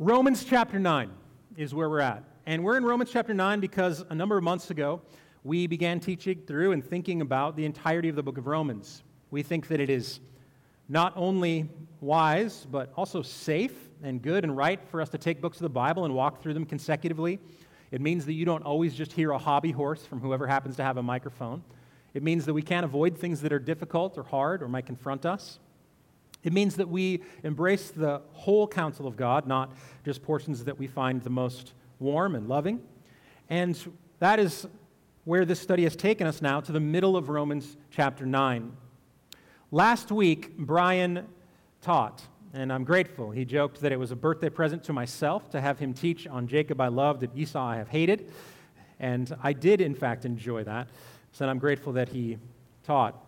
Romans chapter 9 is where we're at. And we're in Romans chapter 9 because a number of months ago, we began teaching through and thinking about the entirety of the book of Romans. We think that it is not only wise, but also safe and good and right for us to take books of the Bible and walk through them consecutively. It means that you don't always just hear a hobby horse from whoever happens to have a microphone. It means that we can't avoid things that are difficult or hard or might confront us. It means that we embrace the whole counsel of God, not just portions that we find the most warm and loving. And that is where this study has taken us now to the middle of Romans chapter 9. Last week, Brian taught, and I'm grateful. He joked that it was a birthday present to myself to have him teach on Jacob I loved and Esau I have hated. And I did, in fact, enjoy that. So I'm grateful that he taught.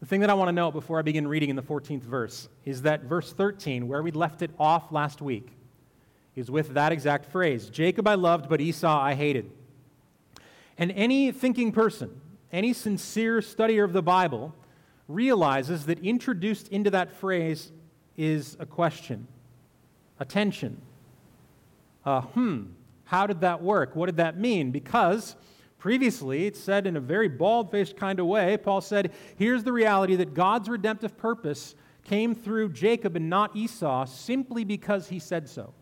The thing that I want to note before I begin reading in the 14th verse is that verse 13, where we left it off last week, is with that exact phrase Jacob I loved, but Esau I hated. And any thinking person, any sincere studier of the Bible, realizes that introduced into that phrase is a question, a tension. Uh, hmm, how did that work? What did that mean? Because Previously, it said in a very bald faced kind of way, Paul said, Here's the reality that God's redemptive purpose came through Jacob and not Esau simply because he said so.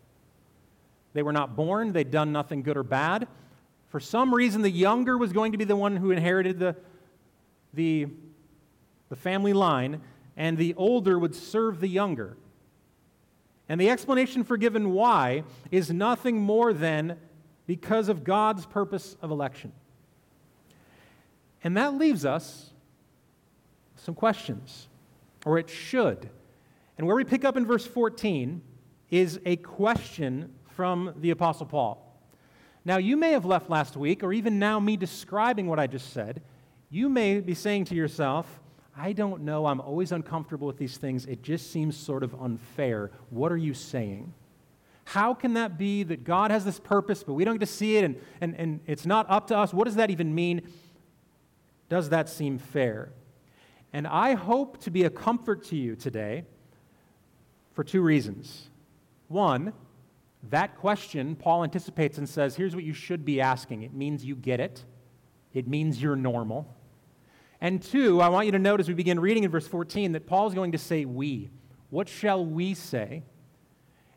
They were not born, they'd done nothing good or bad. For some reason, the younger was going to be the one who inherited the, the, the family line, and the older would serve the younger. And the explanation for given why is nothing more than because of God's purpose of election. And that leaves us some questions, or it should. And where we pick up in verse 14 is a question from the Apostle Paul. Now, you may have left last week, or even now, me describing what I just said, you may be saying to yourself, I don't know, I'm always uncomfortable with these things. It just seems sort of unfair. What are you saying? How can that be that God has this purpose, but we don't get to see it and, and, and it's not up to us? What does that even mean? Does that seem fair? And I hope to be a comfort to you today for two reasons. One, that question Paul anticipates and says, here's what you should be asking. It means you get it, it means you're normal. And two, I want you to note as we begin reading in verse 14 that Paul is going to say, We. What shall we say?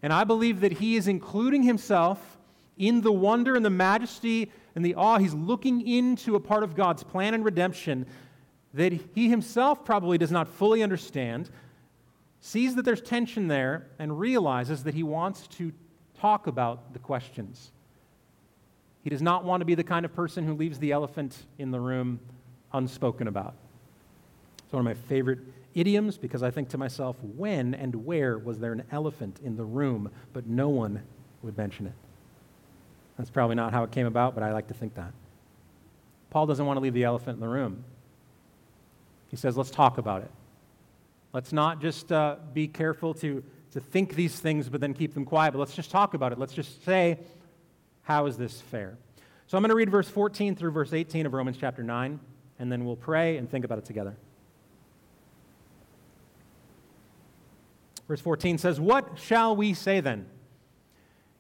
And I believe that he is including himself in the wonder and the majesty and the awe. He's looking into a part of God's plan and redemption that he himself probably does not fully understand, sees that there's tension there, and realizes that he wants to talk about the questions. He does not want to be the kind of person who leaves the elephant in the room unspoken about. It's one of my favorite idioms because I think to myself, when and where was there an elephant in the room, but no one would mention it? That's probably not how it came about, but I like to think that. Paul doesn't want to leave the elephant in the room. He says, let's talk about it. Let's not just uh, be careful to, to think these things, but then keep them quiet, but let's just talk about it. Let's just say, how is this fair? So I'm going to read verse 14 through verse 18 of Romans chapter 9, and then we'll pray and think about it together. Verse 14 says, What shall we say then?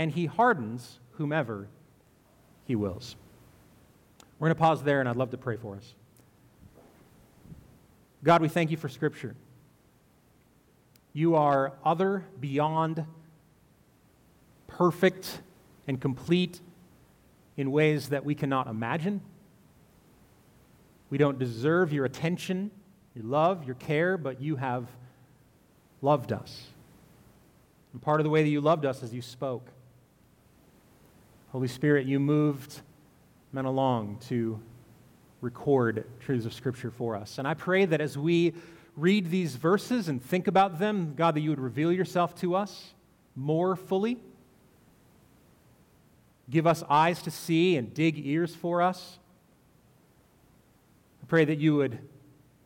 and he hardens whomever he wills. We're going to pause there, and I'd love to pray for us. God, we thank you for Scripture. You are other, beyond, perfect, and complete in ways that we cannot imagine. We don't deserve your attention, your love, your care, but you have loved us. And part of the way that you loved us is you spoke. Holy Spirit, you moved men along to record truths of Scripture for us. And I pray that as we read these verses and think about them, God, that you would reveal yourself to us more fully. Give us eyes to see and dig ears for us. I pray that you would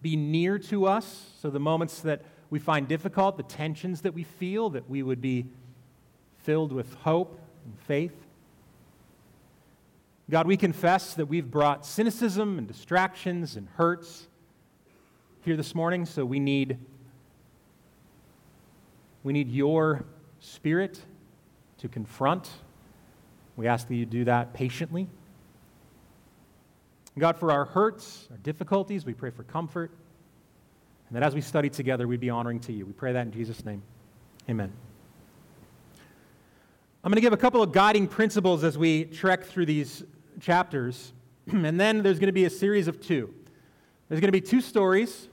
be near to us so the moments that we find difficult, the tensions that we feel, that we would be filled with hope and faith. God, we confess that we've brought cynicism and distractions and hurts here this morning, so we need we need your spirit to confront. We ask that you do that patiently. God, for our hurts, our difficulties, we pray for comfort. And that as we study together, we'd be honoring to you. We pray that in Jesus' name. Amen. I'm going to give a couple of guiding principles as we trek through these chapters. and then there's going to be a series of two. There's going to be two stories,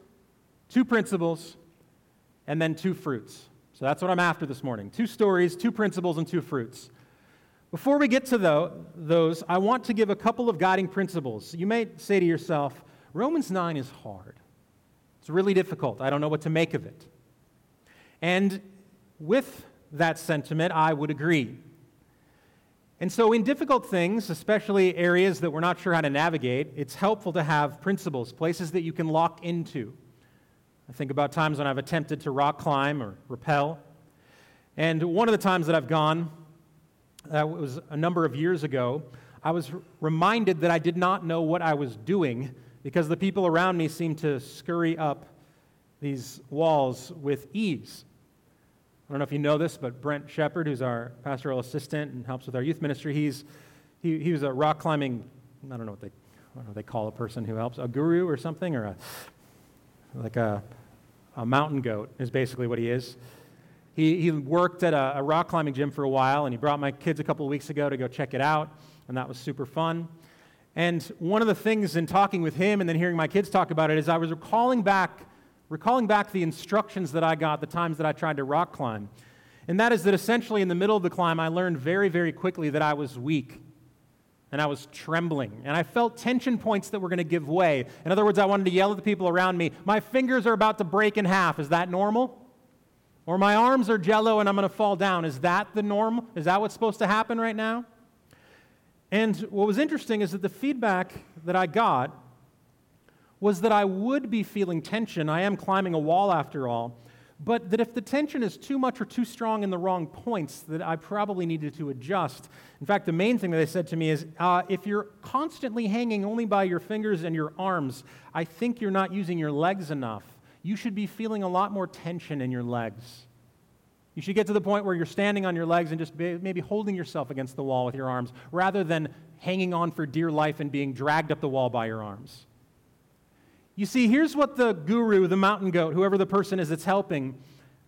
two principles, and then two fruits. So that's what I'm after this morning two stories, two principles, and two fruits. Before we get to those, I want to give a couple of guiding principles. You may say to yourself, Romans 9 is hard. It's really difficult. I don't know what to make of it. And with that sentiment, I would agree. And so, in difficult things, especially areas that we're not sure how to navigate, it's helpful to have principles, places that you can lock into. I think about times when I've attempted to rock climb or rappel. And one of the times that I've gone, that was a number of years ago, I was reminded that I did not know what I was doing because the people around me seemed to scurry up these walls with ease. I don't know if you know this, but Brent Shepard, who's our pastoral assistant and helps with our youth ministry, he's, he, he was a rock climbing, I don't know what they, I don't know what they call a person who helps, a guru or something, or a, like a, a mountain goat is basically what he is. He, he worked at a, a rock climbing gym for a while, and he brought my kids a couple of weeks ago to go check it out, and that was super fun. And one of the things in talking with him and then hearing my kids talk about it is I was recalling back, recalling back the instructions that I got the times that I tried to rock climb. And that is that essentially in the middle of the climb, I learned very, very quickly that I was weak and I was trembling. And I felt tension points that were going to give way. In other words, I wanted to yell at the people around me, My fingers are about to break in half. Is that normal? Or my arms are jello and I'm going to fall down. Is that the norm? Is that what's supposed to happen right now? And what was interesting is that the feedback that I got was that I would be feeling tension. I am climbing a wall after all. But that if the tension is too much or too strong in the wrong points, that I probably needed to adjust. In fact, the main thing that they said to me is uh, if you're constantly hanging only by your fingers and your arms, I think you're not using your legs enough. You should be feeling a lot more tension in your legs. You should get to the point where you're standing on your legs and just maybe holding yourself against the wall with your arms rather than hanging on for dear life and being dragged up the wall by your arms. You see, here's what the guru, the mountain goat, whoever the person is that's helping,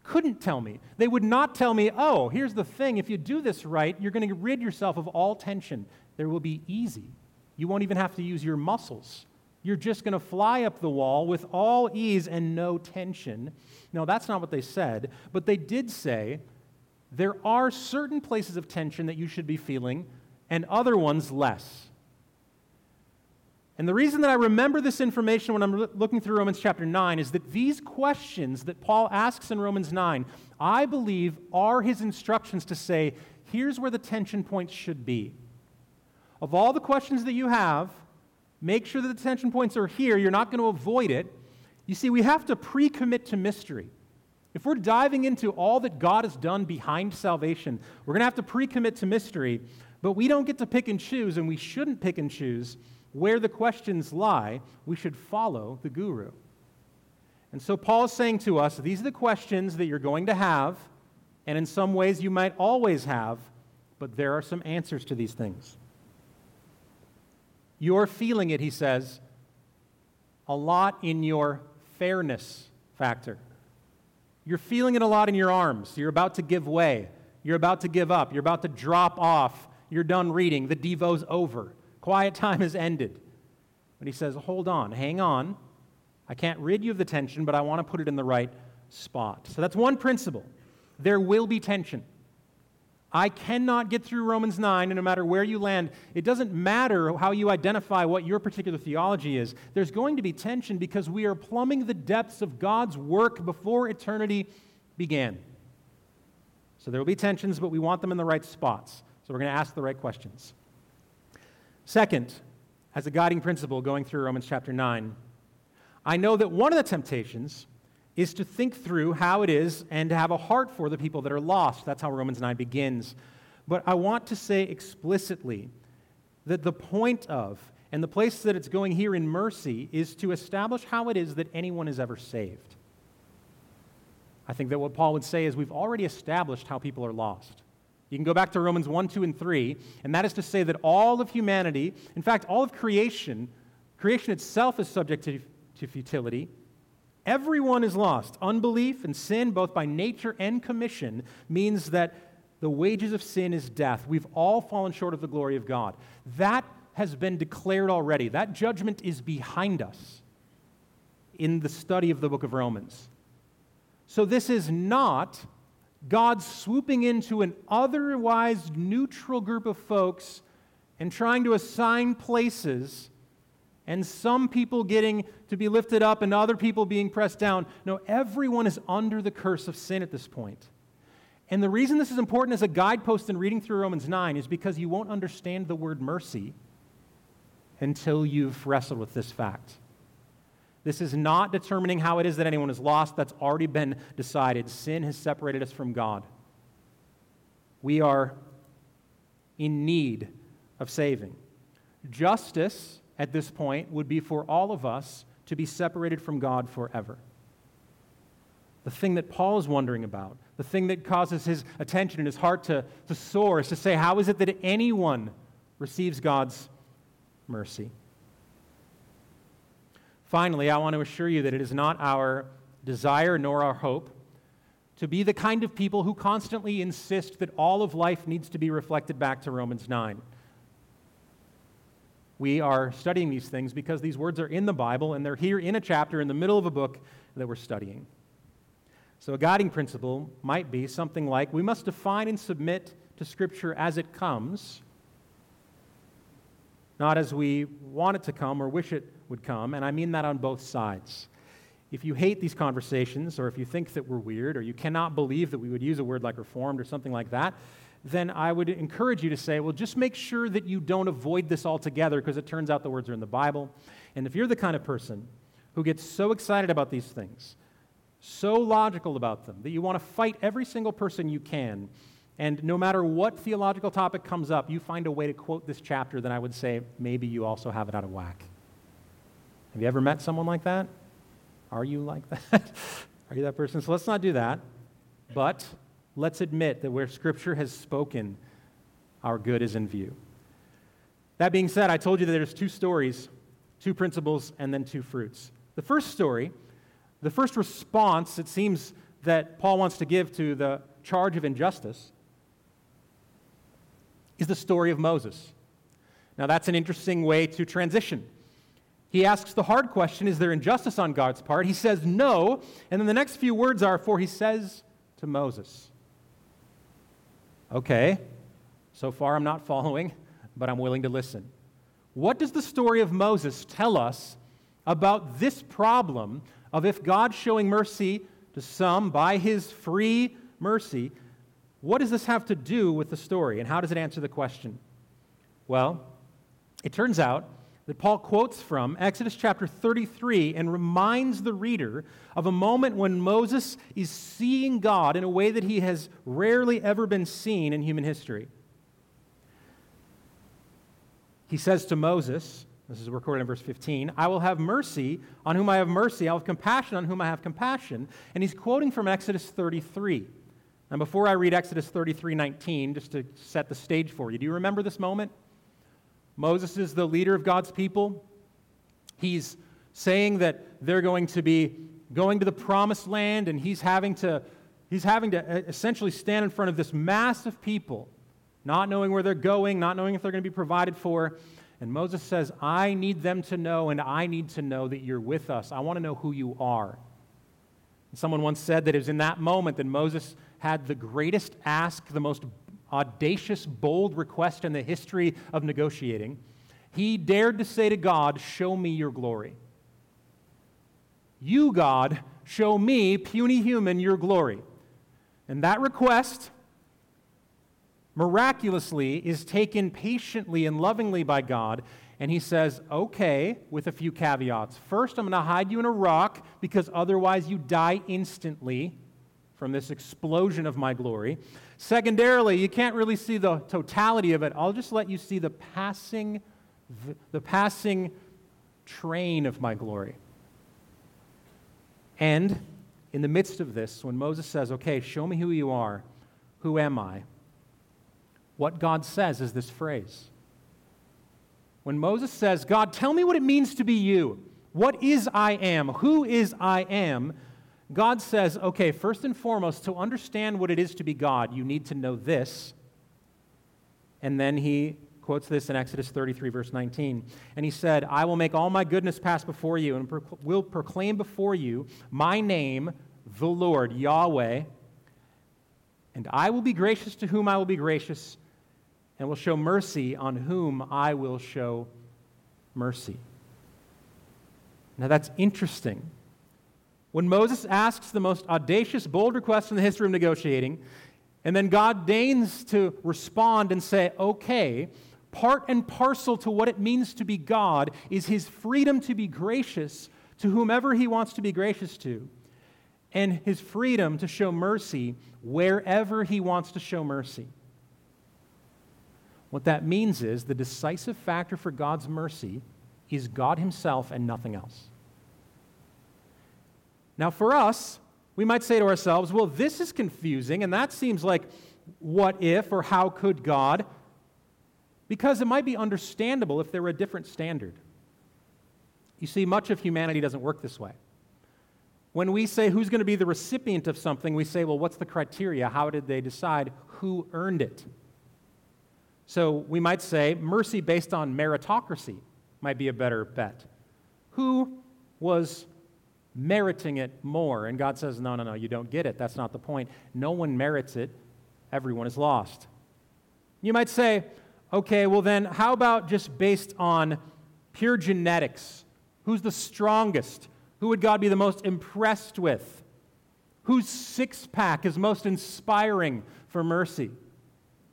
couldn't tell me. They would not tell me, oh, here's the thing. If you do this right, you're going to rid yourself of all tension. There will be easy. You won't even have to use your muscles. You're just going to fly up the wall with all ease and no tension. No, that's not what they said, but they did say there are certain places of tension that you should be feeling and other ones less. And the reason that I remember this information when I'm looking through Romans chapter 9 is that these questions that Paul asks in Romans 9, I believe, are his instructions to say, here's where the tension points should be. Of all the questions that you have, Make sure that the tension points are here. You're not going to avoid it. You see, we have to pre commit to mystery. If we're diving into all that God has done behind salvation, we're going to have to pre commit to mystery, but we don't get to pick and choose, and we shouldn't pick and choose where the questions lie. We should follow the guru. And so Paul is saying to us these are the questions that you're going to have, and in some ways you might always have, but there are some answers to these things. You're feeling it, he says, a lot in your fairness factor. You're feeling it a lot in your arms. You're about to give way. You're about to give up. You're about to drop off. You're done reading. The Devo's over. Quiet time has ended. But he says, hold on, hang on. I can't rid you of the tension, but I want to put it in the right spot. So that's one principle. There will be tension. I cannot get through Romans 9, and no matter where you land, it doesn't matter how you identify what your particular theology is. There's going to be tension because we are plumbing the depths of God's work before eternity began. So there will be tensions, but we want them in the right spots. So we're going to ask the right questions. Second, as a guiding principle going through Romans chapter 9, I know that one of the temptations is to think through how it is and to have a heart for the people that are lost. That's how Romans 9 begins. But I want to say explicitly that the point of and the place that it's going here in mercy is to establish how it is that anyone is ever saved. I think that what Paul would say is we've already established how people are lost. You can go back to Romans 1, 2, and 3, and that is to say that all of humanity, in fact, all of creation, creation itself is subject to, to futility. Everyone is lost. Unbelief and sin, both by nature and commission, means that the wages of sin is death. We've all fallen short of the glory of God. That has been declared already. That judgment is behind us in the study of the book of Romans. So, this is not God swooping into an otherwise neutral group of folks and trying to assign places and some people getting to be lifted up and other people being pressed down. No, everyone is under the curse of sin at this point. And the reason this is important as a guidepost in reading through Romans 9 is because you won't understand the word mercy until you've wrestled with this fact. This is not determining how it is that anyone is lost. That's already been decided. Sin has separated us from God. We are in need of saving. Justice at this point would be for all of us to be separated from God forever. The thing that Paul is wondering about, the thing that causes his attention and his heart to, to soar, is to say, How is it that anyone receives God's mercy? Finally, I want to assure you that it is not our desire nor our hope to be the kind of people who constantly insist that all of life needs to be reflected back to Romans 9. We are studying these things because these words are in the Bible and they're here in a chapter in the middle of a book that we're studying. So, a guiding principle might be something like we must define and submit to Scripture as it comes, not as we want it to come or wish it would come, and I mean that on both sides. If you hate these conversations, or if you think that we're weird, or you cannot believe that we would use a word like reformed or something like that, then I would encourage you to say, well, just make sure that you don't avoid this altogether because it turns out the words are in the Bible. And if you're the kind of person who gets so excited about these things, so logical about them, that you want to fight every single person you can, and no matter what theological topic comes up, you find a way to quote this chapter, then I would say maybe you also have it out of whack. Have you ever met someone like that? Are you like that? Are you that person? So let's not do that. But let's admit that where Scripture has spoken, our good is in view. That being said, I told you that there's two stories, two principles, and then two fruits. The first story, the first response, it seems that Paul wants to give to the charge of injustice, is the story of Moses. Now, that's an interesting way to transition. He asks the hard question Is there injustice on God's part? He says no. And then the next few words are For he says to Moses. Okay, so far I'm not following, but I'm willing to listen. What does the story of Moses tell us about this problem of if God showing mercy to some by his free mercy, what does this have to do with the story and how does it answer the question? Well, it turns out that Paul quotes from Exodus chapter 33 and reminds the reader of a moment when Moses is seeing God in a way that he has rarely ever been seen in human history. He says to Moses, this is recorded in verse 15, I will have mercy on whom I have mercy, I'll have compassion on whom I have compassion. And he's quoting from Exodus 33. And before I read Exodus 33 19, just to set the stage for you, do you remember this moment? Moses is the leader of God's people. He's saying that they're going to be going to the promised land, and he's having to, he's having to uh, essentially stand in front of this mass of people, not knowing where they're going, not knowing if they're going to be provided for. And Moses says, I need them to know, and I need to know that you're with us. I want to know who you are. And someone once said that it was in that moment that Moses had the greatest ask, the most audacious, bold request in the history of negotiating. He dared to say to God, Show me your glory. You, God, show me, puny human, your glory. And that request, miraculously, is taken patiently and lovingly by God. And he says, Okay, with a few caveats. First, I'm going to hide you in a rock because otherwise you die instantly from this explosion of my glory. Secondarily, you can't really see the totality of it. I'll just let you see the passing, the passing train of my glory. And in the midst of this, when Moses says, Okay, show me who you are, who am I? What God says is this phrase. When Moses says, God, tell me what it means to be you. What is I am? Who is I am? God says, okay, first and foremost, to understand what it is to be God, you need to know this. And then he quotes this in Exodus 33, verse 19. And he said, I will make all my goodness pass before you and will proclaim before you my name, the Lord, Yahweh. And I will be gracious to whom I will be gracious, and will show mercy on whom I will show mercy. Now that's interesting when Moses asks the most audacious, bold request in the history of negotiating, and then God deigns to respond and say, okay, part and parcel to what it means to be God is his freedom to be gracious to whomever he wants to be gracious to, and his freedom to show mercy wherever he wants to show mercy. What that means is the decisive factor for God's mercy is God himself and nothing else. Now, for us, we might say to ourselves, well, this is confusing, and that seems like what if or how could God? Because it might be understandable if there were a different standard. You see, much of humanity doesn't work this way. When we say who's going to be the recipient of something, we say, well, what's the criteria? How did they decide who earned it? So we might say mercy based on meritocracy might be a better bet. Who was meriting it more. And God says, No, no, no, you don't get it. That's not the point. No one merits it, everyone is lost. You might say, Okay, well then, how about just based on pure genetics? Who's the strongest? Who would God be the most impressed with? Whose six pack is most inspiring for mercy?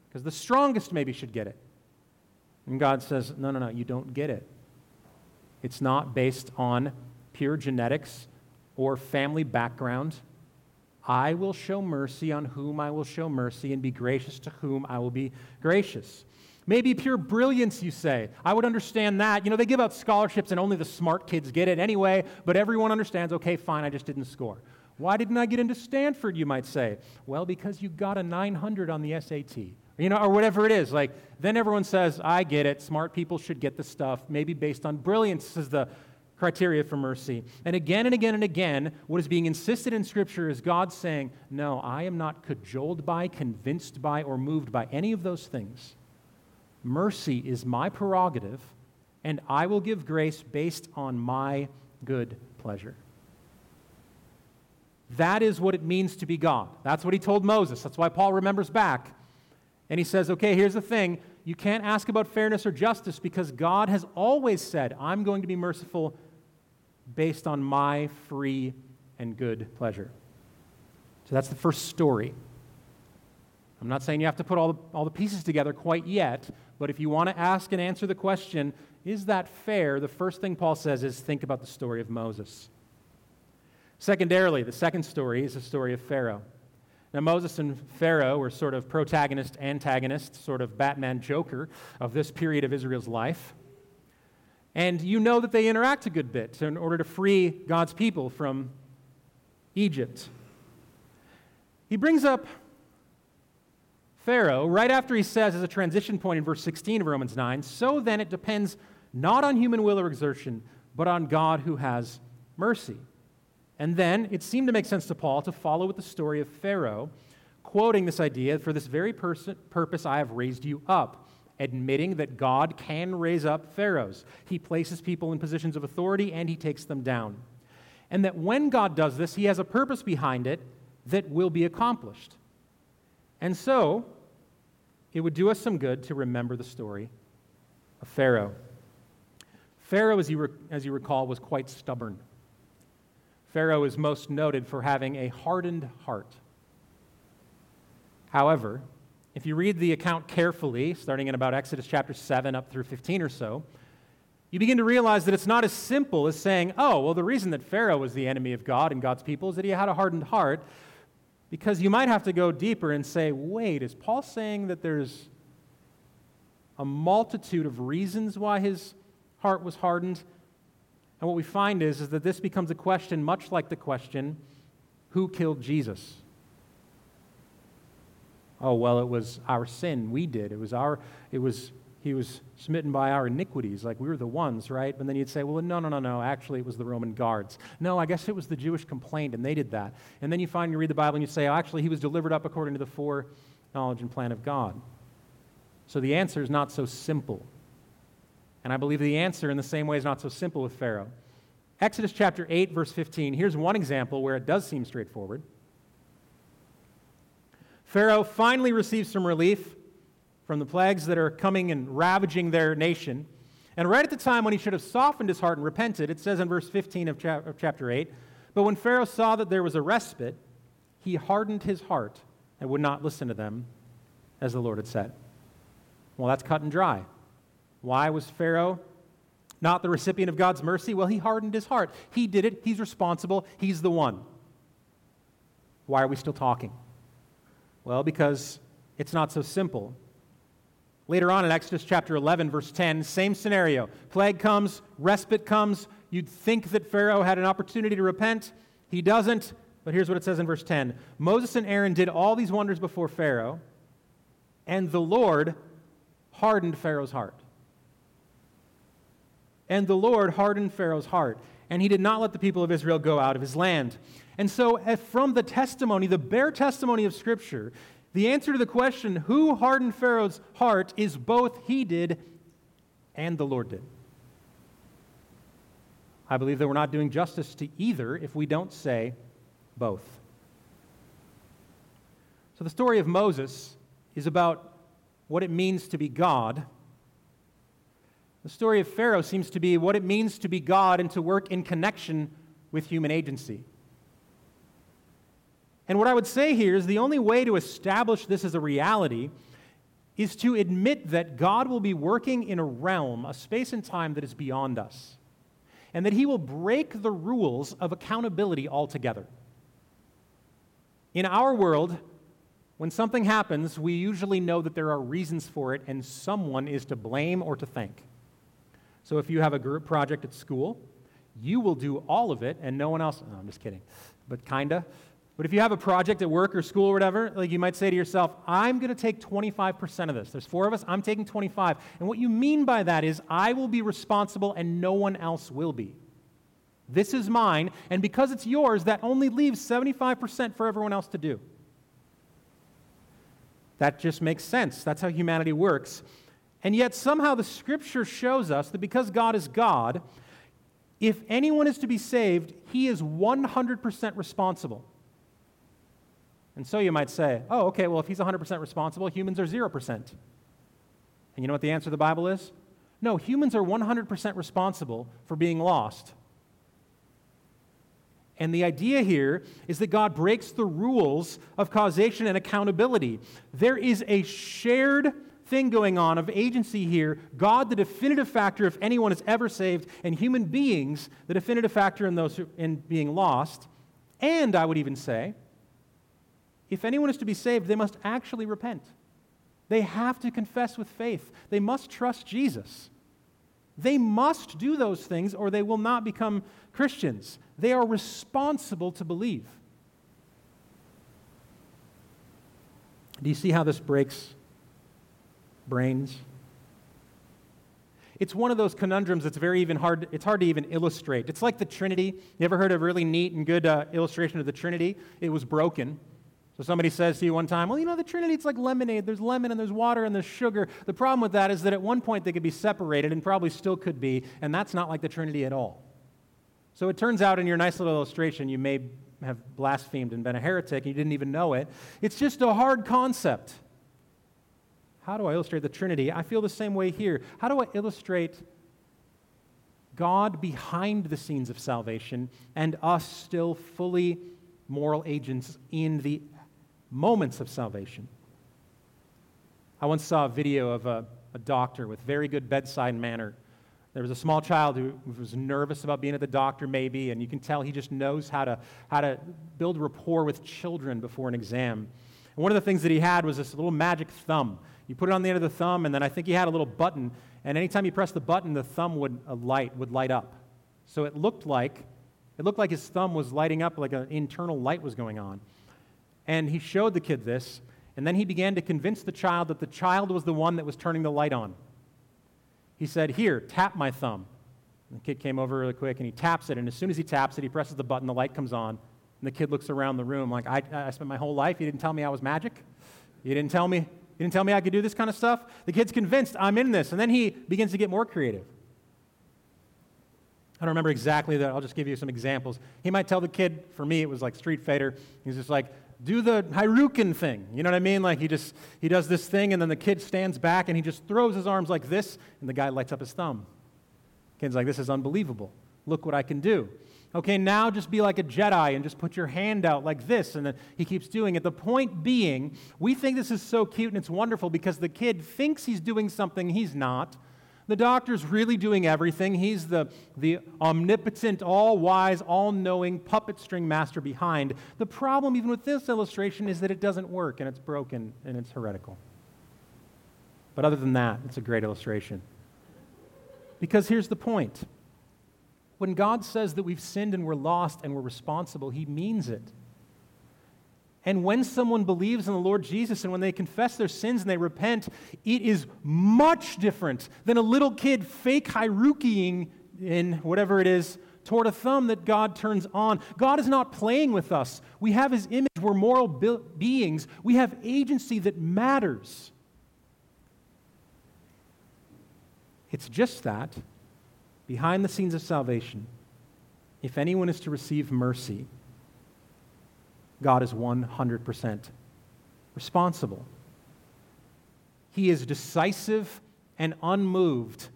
Because the strongest maybe should get it. And God says, No, no, no, you don't get it. It's not based on pure genetics or family background. I will show mercy on whom I will show mercy and be gracious to whom I will be gracious. Maybe pure brilliance, you say. I would understand that. You know, they give out scholarships and only the smart kids get it anyway, but everyone understands, okay, fine, I just didn't score. Why didn't I get into Stanford, you might say? Well, because you got a 900 on the SAT. You know, or whatever it is. Like, then everyone says, I get it. Smart people should get the stuff, maybe based on brilliance, is the criteria for mercy. And again and again and again, what is being insisted in Scripture is God saying, No, I am not cajoled by, convinced by, or moved by any of those things. Mercy is my prerogative, and I will give grace based on my good pleasure. That is what it means to be God. That's what he told Moses. That's why Paul remembers back. And he says, okay, here's the thing. You can't ask about fairness or justice because God has always said, I'm going to be merciful based on my free and good pleasure. So that's the first story. I'm not saying you have to put all the, all the pieces together quite yet, but if you want to ask and answer the question, is that fair? The first thing Paul says is think about the story of Moses. Secondarily, the second story is the story of Pharaoh. Now, Moses and Pharaoh were sort of protagonist, antagonist, sort of Batman Joker of this period of Israel's life. And you know that they interact a good bit in order to free God's people from Egypt. He brings up Pharaoh right after he says, as a transition point in verse 16 of Romans 9, so then it depends not on human will or exertion, but on God who has mercy. And then it seemed to make sense to Paul to follow with the story of Pharaoh, quoting this idea for this very person, purpose I have raised you up admitting that God can raise up pharaohs. He places people in positions of authority and he takes them down. And that when God does this, he has a purpose behind it that will be accomplished. And so, it would do us some good to remember the story of Pharaoh. Pharaoh, as you, re- as you recall, was quite stubborn. Pharaoh is most noted for having a hardened heart. However, if you read the account carefully, starting in about Exodus chapter 7 up through 15 or so, you begin to realize that it's not as simple as saying, oh, well, the reason that Pharaoh was the enemy of God and God's people is that he had a hardened heart. Because you might have to go deeper and say, wait, is Paul saying that there's a multitude of reasons why his heart was hardened? And what we find is, is that this becomes a question much like the question who killed Jesus? Oh, well, it was our sin. We did. It was our, it was, he was smitten by our iniquities. Like we were the ones, right? And then you'd say, well, no, no, no, no. Actually, it was the Roman guards. No, I guess it was the Jewish complaint, and they did that. And then you find, you read the Bible, and you say, oh, actually, he was delivered up according to the foreknowledge and plan of God. So the answer is not so simple. And I believe the answer, in the same way, is not so simple with Pharaoh. Exodus chapter 8, verse 15. Here's one example where it does seem straightforward. Pharaoh finally receives some relief from the plagues that are coming and ravaging their nation. And right at the time when he should have softened his heart and repented, it says in verse 15 of, of chapter 8 But when Pharaoh saw that there was a respite, he hardened his heart and would not listen to them as the Lord had said. Well, that's cut and dry. Why was Pharaoh not the recipient of God's mercy? Well, he hardened his heart. He did it. He's responsible. He's the one. Why are we still talking? Well, because it's not so simple. Later on in Exodus chapter 11, verse 10, same scenario. Plague comes, respite comes. You'd think that Pharaoh had an opportunity to repent. He doesn't. But here's what it says in verse 10 Moses and Aaron did all these wonders before Pharaoh, and the Lord hardened Pharaoh's heart. And the Lord hardened Pharaoh's heart, and he did not let the people of Israel go out of his land. And so, eh, from the testimony, the bare testimony of Scripture, the answer to the question, who hardened Pharaoh's heart, is both he did and the Lord did. I believe that we're not doing justice to either if we don't say both. So, the story of Moses is about what it means to be God. The story of Pharaoh seems to be what it means to be God and to work in connection with human agency. And what I would say here is the only way to establish this as a reality is to admit that God will be working in a realm, a space and time that is beyond us, and that He will break the rules of accountability altogether. In our world, when something happens, we usually know that there are reasons for it and someone is to blame or to thank. So if you have a group project at school, you will do all of it and no one else. No, I'm just kidding, but kinda. But if you have a project at work or school or whatever, like you might say to yourself, I'm going to take 25% of this. There's four of us, I'm taking 25. And what you mean by that is I will be responsible and no one else will be. This is mine, and because it's yours, that only leaves 75% for everyone else to do. That just makes sense. That's how humanity works. And yet, somehow, the scripture shows us that because God is God, if anyone is to be saved, he is 100% responsible. And so you might say, oh, okay, well, if he's 100% responsible, humans are 0%. And you know what the answer to the Bible is? No, humans are 100% responsible for being lost. And the idea here is that God breaks the rules of causation and accountability. There is a shared thing going on of agency here. God, the definitive factor if anyone is ever saved, and human beings, the definitive factor in those who, in being lost. And I would even say, if anyone is to be saved, they must actually repent. They have to confess with faith. They must trust Jesus. They must do those things or they will not become Christians. They are responsible to believe. Do you see how this breaks brains? It's one of those conundrums that's very even hard, it's hard to even illustrate. It's like the Trinity. You ever heard a really neat and good uh, illustration of the Trinity? It was broken. So somebody says to you one time, well, you know, the Trinity, it's like lemonade. There's lemon and there's water and there's sugar. The problem with that is that at one point they could be separated and probably still could be, and that's not like the Trinity at all. So it turns out in your nice little illustration, you may have blasphemed and been a heretic and you didn't even know it. It's just a hard concept. how do I illustrate the Trinity? I feel the same way here. How do I illustrate God behind the scenes of salvation and us still fully moral agents in the moments of salvation? I once saw a video of a, a doctor with very good bedside manner. There was a small child who was nervous about being at the doctor, maybe, and you can tell he just knows how to, how to build rapport with children before an exam. And one of the things that he had was this little magic thumb. You put it on the end of the thumb, and then I think he had a little button, and anytime you press the button, the thumb would uh, light would light up. So it looked like it looked like his thumb was lighting up, like an internal light was going on. And he showed the kid this, and then he began to convince the child that the child was the one that was turning the light on. He said, Here, tap my thumb. And the kid came over really quick and he taps it, and as soon as he taps it, he presses the button, the light comes on, and the kid looks around the room like, I, I spent my whole life, you didn't tell me I was magic? You didn't tell me, you didn't tell me I could do this kind of stuff? The kid's convinced I'm in this, and then he begins to get more creative. I don't remember exactly that. I'll just give you some examples. He might tell the kid, for me, it was like Street Fighter. He's just like, do the Hadouken thing. You know what I mean? Like he just he does this thing, and then the kid stands back and he just throws his arms like this, and the guy lights up his thumb. Kid's like, this is unbelievable. Look what I can do. Okay, now just be like a Jedi and just put your hand out like this. And then he keeps doing it. The point being, we think this is so cute and it's wonderful because the kid thinks he's doing something he's not. The doctor's really doing everything. He's the, the omnipotent, all wise, all knowing puppet string master behind. The problem, even with this illustration, is that it doesn't work and it's broken and it's heretical. But other than that, it's a great illustration. Because here's the point when God says that we've sinned and we're lost and we're responsible, He means it. And when someone believes in the Lord Jesus and when they confess their sins and they repent, it is much different than a little kid fake Hadoukening in whatever it is toward a thumb that God turns on. God is not playing with us. We have His image. We're moral be- beings. We have agency that matters. It's just that, behind the scenes of salvation, if anyone is to receive mercy, God is 100% responsible. He is decisive and unmoved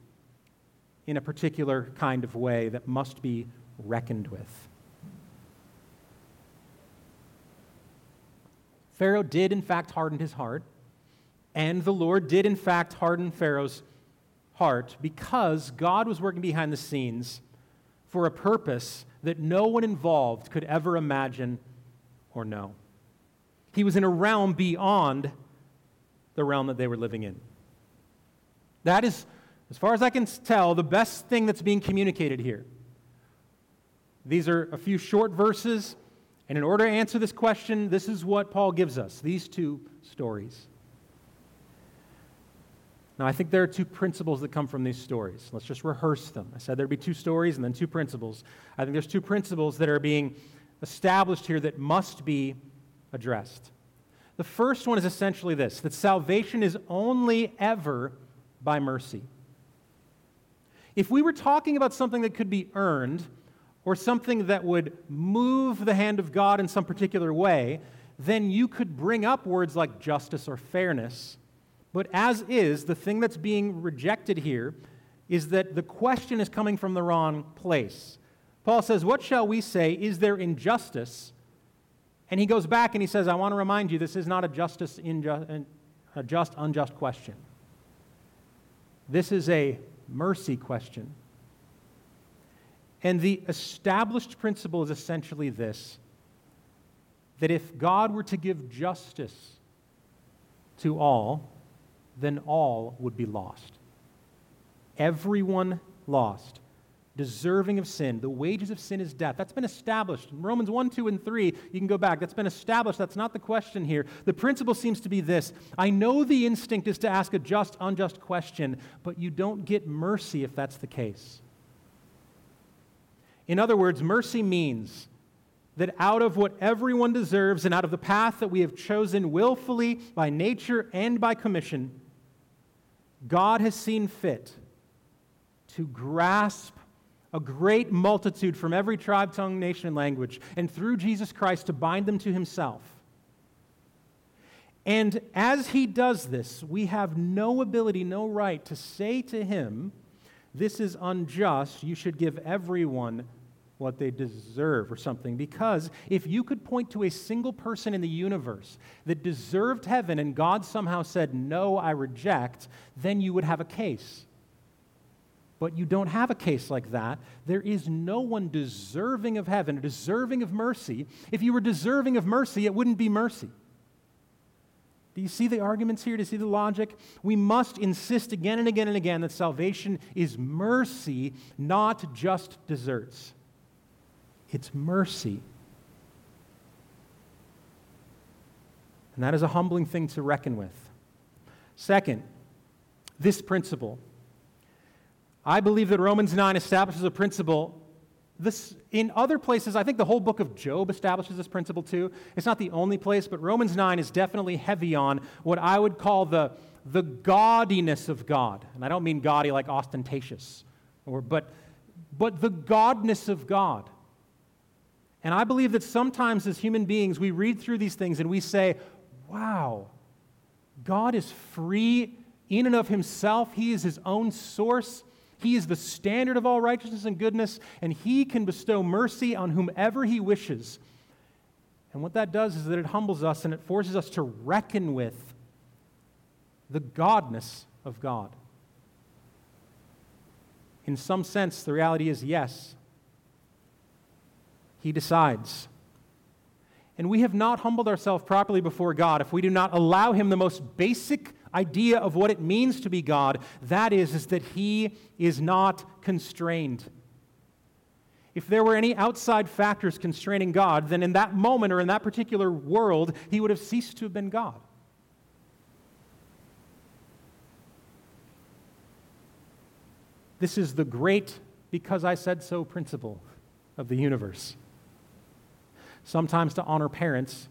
in a particular kind of way that must be reckoned with. Pharaoh did, in fact, harden his heart, and the Lord did, in fact, harden Pharaoh's heart because God was working behind the scenes for a purpose that no one involved could ever imagine or no. He was in a realm beyond the realm that they were living in. That is, as far as I can tell, the best thing that's being communicated here. These are a few short verses, and in order to answer this question, this is what Paul gives us these two stories. Now, I think there are two principles that come from these stories. Let's just rehearse them. I said there'd be two stories and then two principles. I think there's two principles that are being established here that must be addressed. The first one is essentially this that salvation is only ever by mercy. If we were talking about something that could be earned or something that would move the hand of God in some particular way, then you could bring up words like justice or fairness. But as is, the thing that's being rejected here is that the question is coming from the wrong place. Paul says, What shall we say? Is there injustice? And he goes back and he says, I want to remind you this is not a justice inju- a just unjust question. This is a mercy question. And the established principle is essentially this that if God were to give justice to all, then all would be lost. Everyone lost deserving of sin. The wages of sin is death. That's been established. In Romans 1, 2, and 3, you can go back. That's been established. That's not the question here. The principle seems to be this I know the instinct is to ask a just, unjust question, but you don't get mercy if that's the case. In other words, mercy means that out of what everyone deserves and out of the path that we have chosen willfully by nature and by commission, God has seen fit to grasp a great multitude from every tribe, tongue, nation, and language, and through Jesus Christ to bind them to himself. And as he does this, we have no ability, no right to say to him, This is unjust. You should give everyone what they deserve or something. Because if you could point to a single person in the universe that deserved heaven and God somehow said, No, I reject, then you would have a case. But you don't have a case like that. There is no one deserving of heaven, deserving of mercy. If you were deserving of mercy, it wouldn't be mercy. Do you see the arguments here? Do you see the logic? We must insist again and again and again that salvation is mercy, not just deserts. It's mercy. And that is a humbling thing to reckon with. Second, this principle. I believe that Romans 9 establishes a principle this, in other places, I think the whole book of Job establishes this principle too. It's not the only place, but Romans 9 is definitely heavy on what I would call the, the gaudiness of God. And I don't mean gaudy like ostentatious, or, but, but the godness of God. And I believe that sometimes as human beings, we read through these things and we say, wow, God is free in and of himself, He is His own source. He is the standard of all righteousness and goodness, and He can bestow mercy on whomever He wishes. And what that does is that it humbles us and it forces us to reckon with the godness of God. In some sense, the reality is yes, He decides. And we have not humbled ourselves properly before God if we do not allow Him the most basic idea of what it means to be God. That is, is that He is not constrained. If there were any outside factors constraining God, then in that moment or in that particular world, He would have ceased to have been God. This is the great because I said so principle of the universe. Sometimes to honor parents,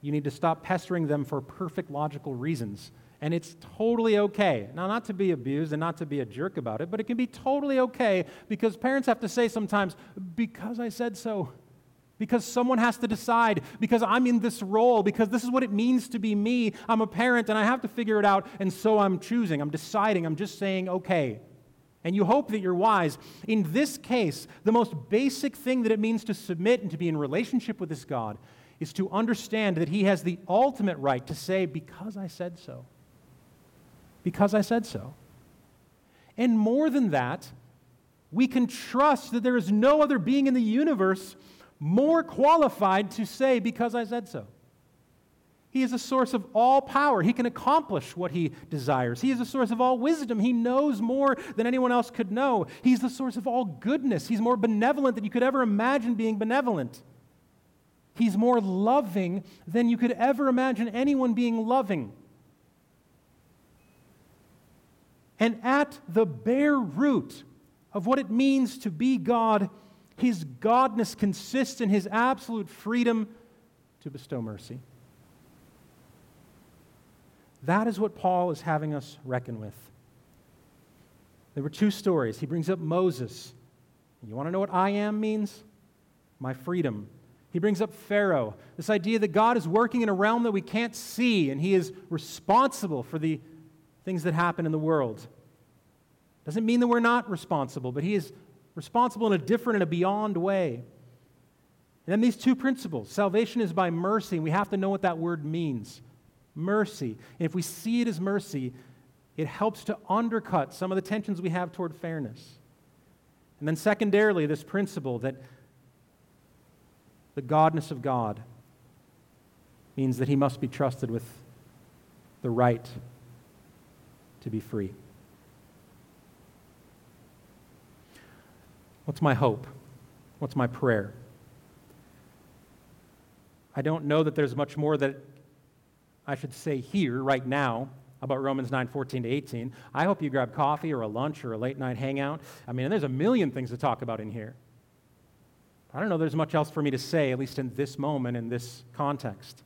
you need to stop pestering them for perfect logical reasons. And it's totally okay. Now, not to be abused and not to be a jerk about it, but it can be totally okay because parents have to say sometimes, because I said so. Because someone has to decide, because I'm in this role, because this is what it means to be me. I'm a parent and I have to figure it out, and so I'm choosing, I'm deciding, I'm just saying, okay. And you hope that you're wise. In this case, the most basic thing that it means to submit and to be in relationship with this God is to understand that He has the ultimate right to say, Because I said so. Because I said so. And more than that, we can trust that there is no other being in the universe more qualified to say, Because I said so. He is a source of all power. He can accomplish what he desires. He is a source of all wisdom. He knows more than anyone else could know. He's the source of all goodness. He's more benevolent than you could ever imagine being benevolent. He's more loving than you could ever imagine anyone being loving. And at the bare root of what it means to be God, his godness consists in his absolute freedom to bestow mercy. That is what Paul is having us reckon with. There were two stories. He brings up Moses. You want to know what I am means? My freedom. He brings up Pharaoh, this idea that God is working in a realm that we can't see, and he is responsible for the things that happen in the world. Doesn't mean that we're not responsible, but he is responsible in a different and a beyond way. And then these two principles salvation is by mercy, and we have to know what that word means mercy. And if we see it as mercy, it helps to undercut some of the tensions we have toward fairness. And then, secondarily, this principle that the godness of God means that he must be trusted with the right to be free. What's my hope? What's my prayer? I don't know that there's much more that I should say here, right now, about Romans 9 14 to 18. I hope you grab coffee or a lunch or a late night hangout. I mean, there's a million things to talk about in here. I don't know there's much else for me to say, at least in this moment, in this context.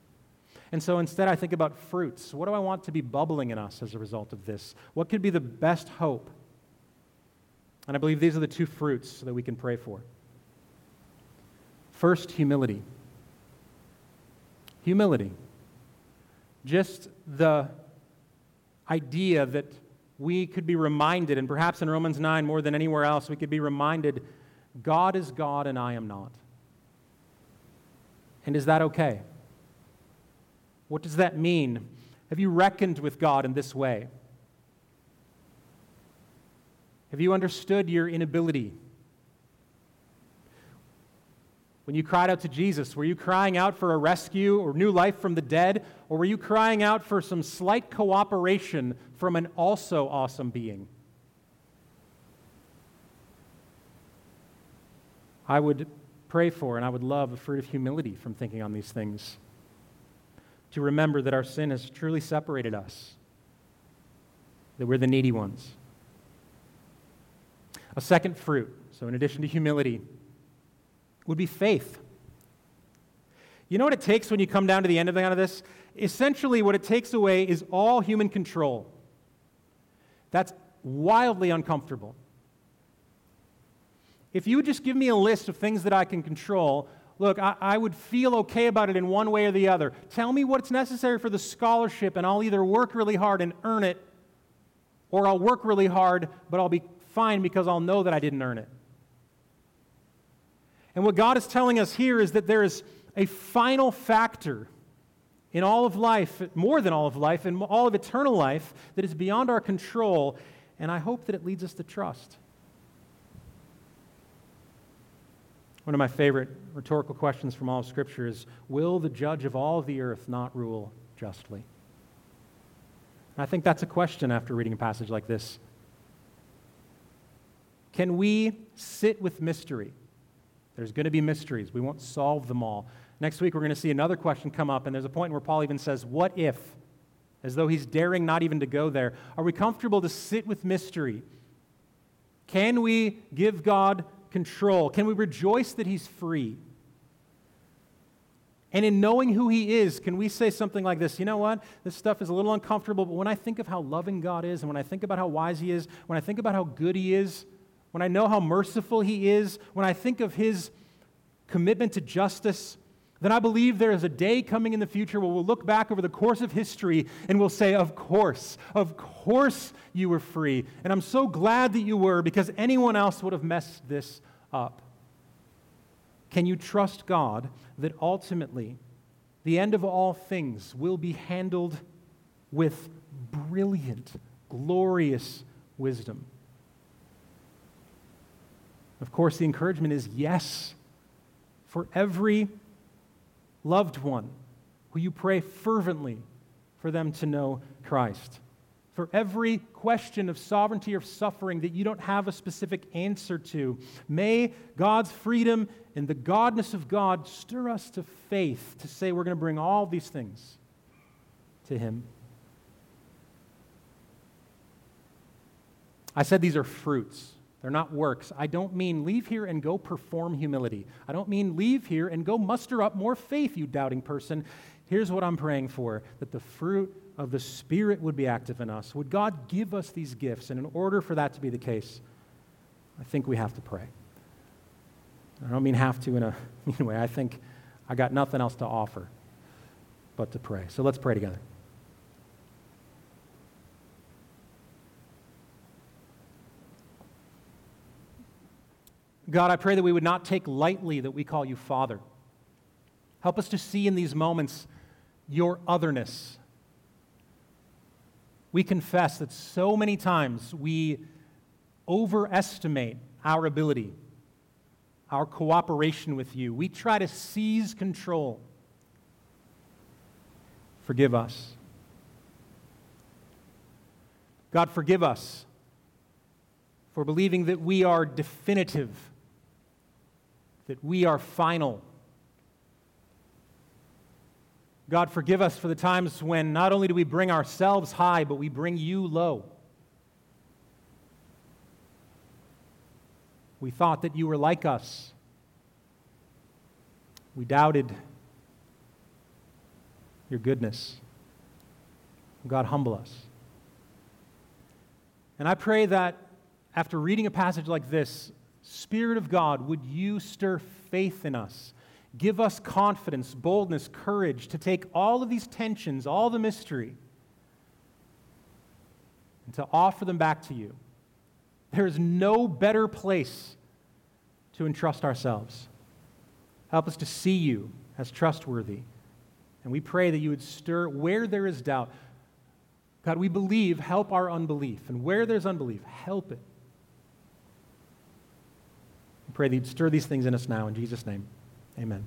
And so instead, I think about fruits. What do I want to be bubbling in us as a result of this? What could be the best hope? And I believe these are the two fruits that we can pray for. First, humility. Humility. just the idea that we could be reminded, and perhaps in Romans 9 more than anywhere else, we could be reminded God is God and I am not. And is that okay? What does that mean? Have you reckoned with God in this way? Have you understood your inability? When you cried out to Jesus, were you crying out for a rescue or new life from the dead? Or were you crying out for some slight cooperation from an also awesome being? I would pray for and I would love a fruit of humility from thinking on these things. To remember that our sin has truly separated us, that we're the needy ones. A second fruit, so in addition to humility, would be faith. You know what it takes when you come down to the end of, the, of this? Essentially, what it takes away is all human control. That's wildly uncomfortable. If you would just give me a list of things that I can control, look, I, I, would feel okay about it in one way or the other. Tell me what's necessary for the scholarship, and I'll either work really hard and earn it, or I'll work really hard, but I'll be fine because I'll know that I didn't earn it. And what God is telling us here is that there is a final factor in all of life, more than all of life, in all of eternal life, that is beyond our control. And I hope that it leads us to trust. One of my favorite rhetorical questions from all of Scripture is Will the judge of all the earth not rule justly? And I think that's a question after reading a passage like this. Can we sit with mystery? There's going to be mysteries. We won't solve them all. Next week, we're going to see another question come up, and there's a point where Paul even says, What if? As though he's daring not even to go there. Are we comfortable to sit with mystery? Can we give God control? Can we rejoice that he's free? And in knowing who he is, can we say something like this? You know what? This stuff is a little uncomfortable, but when I think of how loving God is, and when I think about how wise he is, when I think about how good he is, when I know how merciful He is, when I think of His commitment to justice, then I believe there is a day coming in the future where we'll look back over the course of history and we'll say, Of course, of course you were free. And I'm so glad that you were because anyone else would have messed this up. Can you trust God that ultimately the end of all things will be handled with brilliant, glorious wisdom? Of course, the encouragement is yes. For every loved one who you pray fervently for them to know Christ. For every question of sovereignty or suffering that you don't have a specific answer to, may God's freedom and the godness of God stir us to faith to say we're going to bring all these things to Him. I said these are fruits. They're not works. I don't mean leave here and go perform humility. I don't mean leave here and go muster up more faith, you doubting person. Here's what I'm praying for that the fruit of the Spirit would be active in us. Would God give us these gifts? And in order for that to be the case, I think we have to pray. I don't mean have to in a mean way. I think I got nothing else to offer but to pray. So let's pray together. God, I pray that we would not take lightly that we call you Father. Help us to see in these moments your otherness. We confess that so many times we overestimate our ability, our cooperation with you. We try to seize control. Forgive us. God, forgive us for believing that we are definitive that we are final. God, forgive us for the times when not only do we bring ourselves high, but we bring you low. We thought that you were like us. We doubted your goodness. God, humble us. And I pray that after reading a passage like this, Spirit of God, would you stir faith in us? Give us confidence, boldness, courage to take all of these tensions, all the mystery, and to offer them back to you. There is no better place to entrust ourselves. Help us to see you as trustworthy. And we pray that you would stir where there is doubt. God, we believe, help our unbelief. And where there's unbelief, help it. Pray that you'd stir these things in us now. In Jesus' name, amen.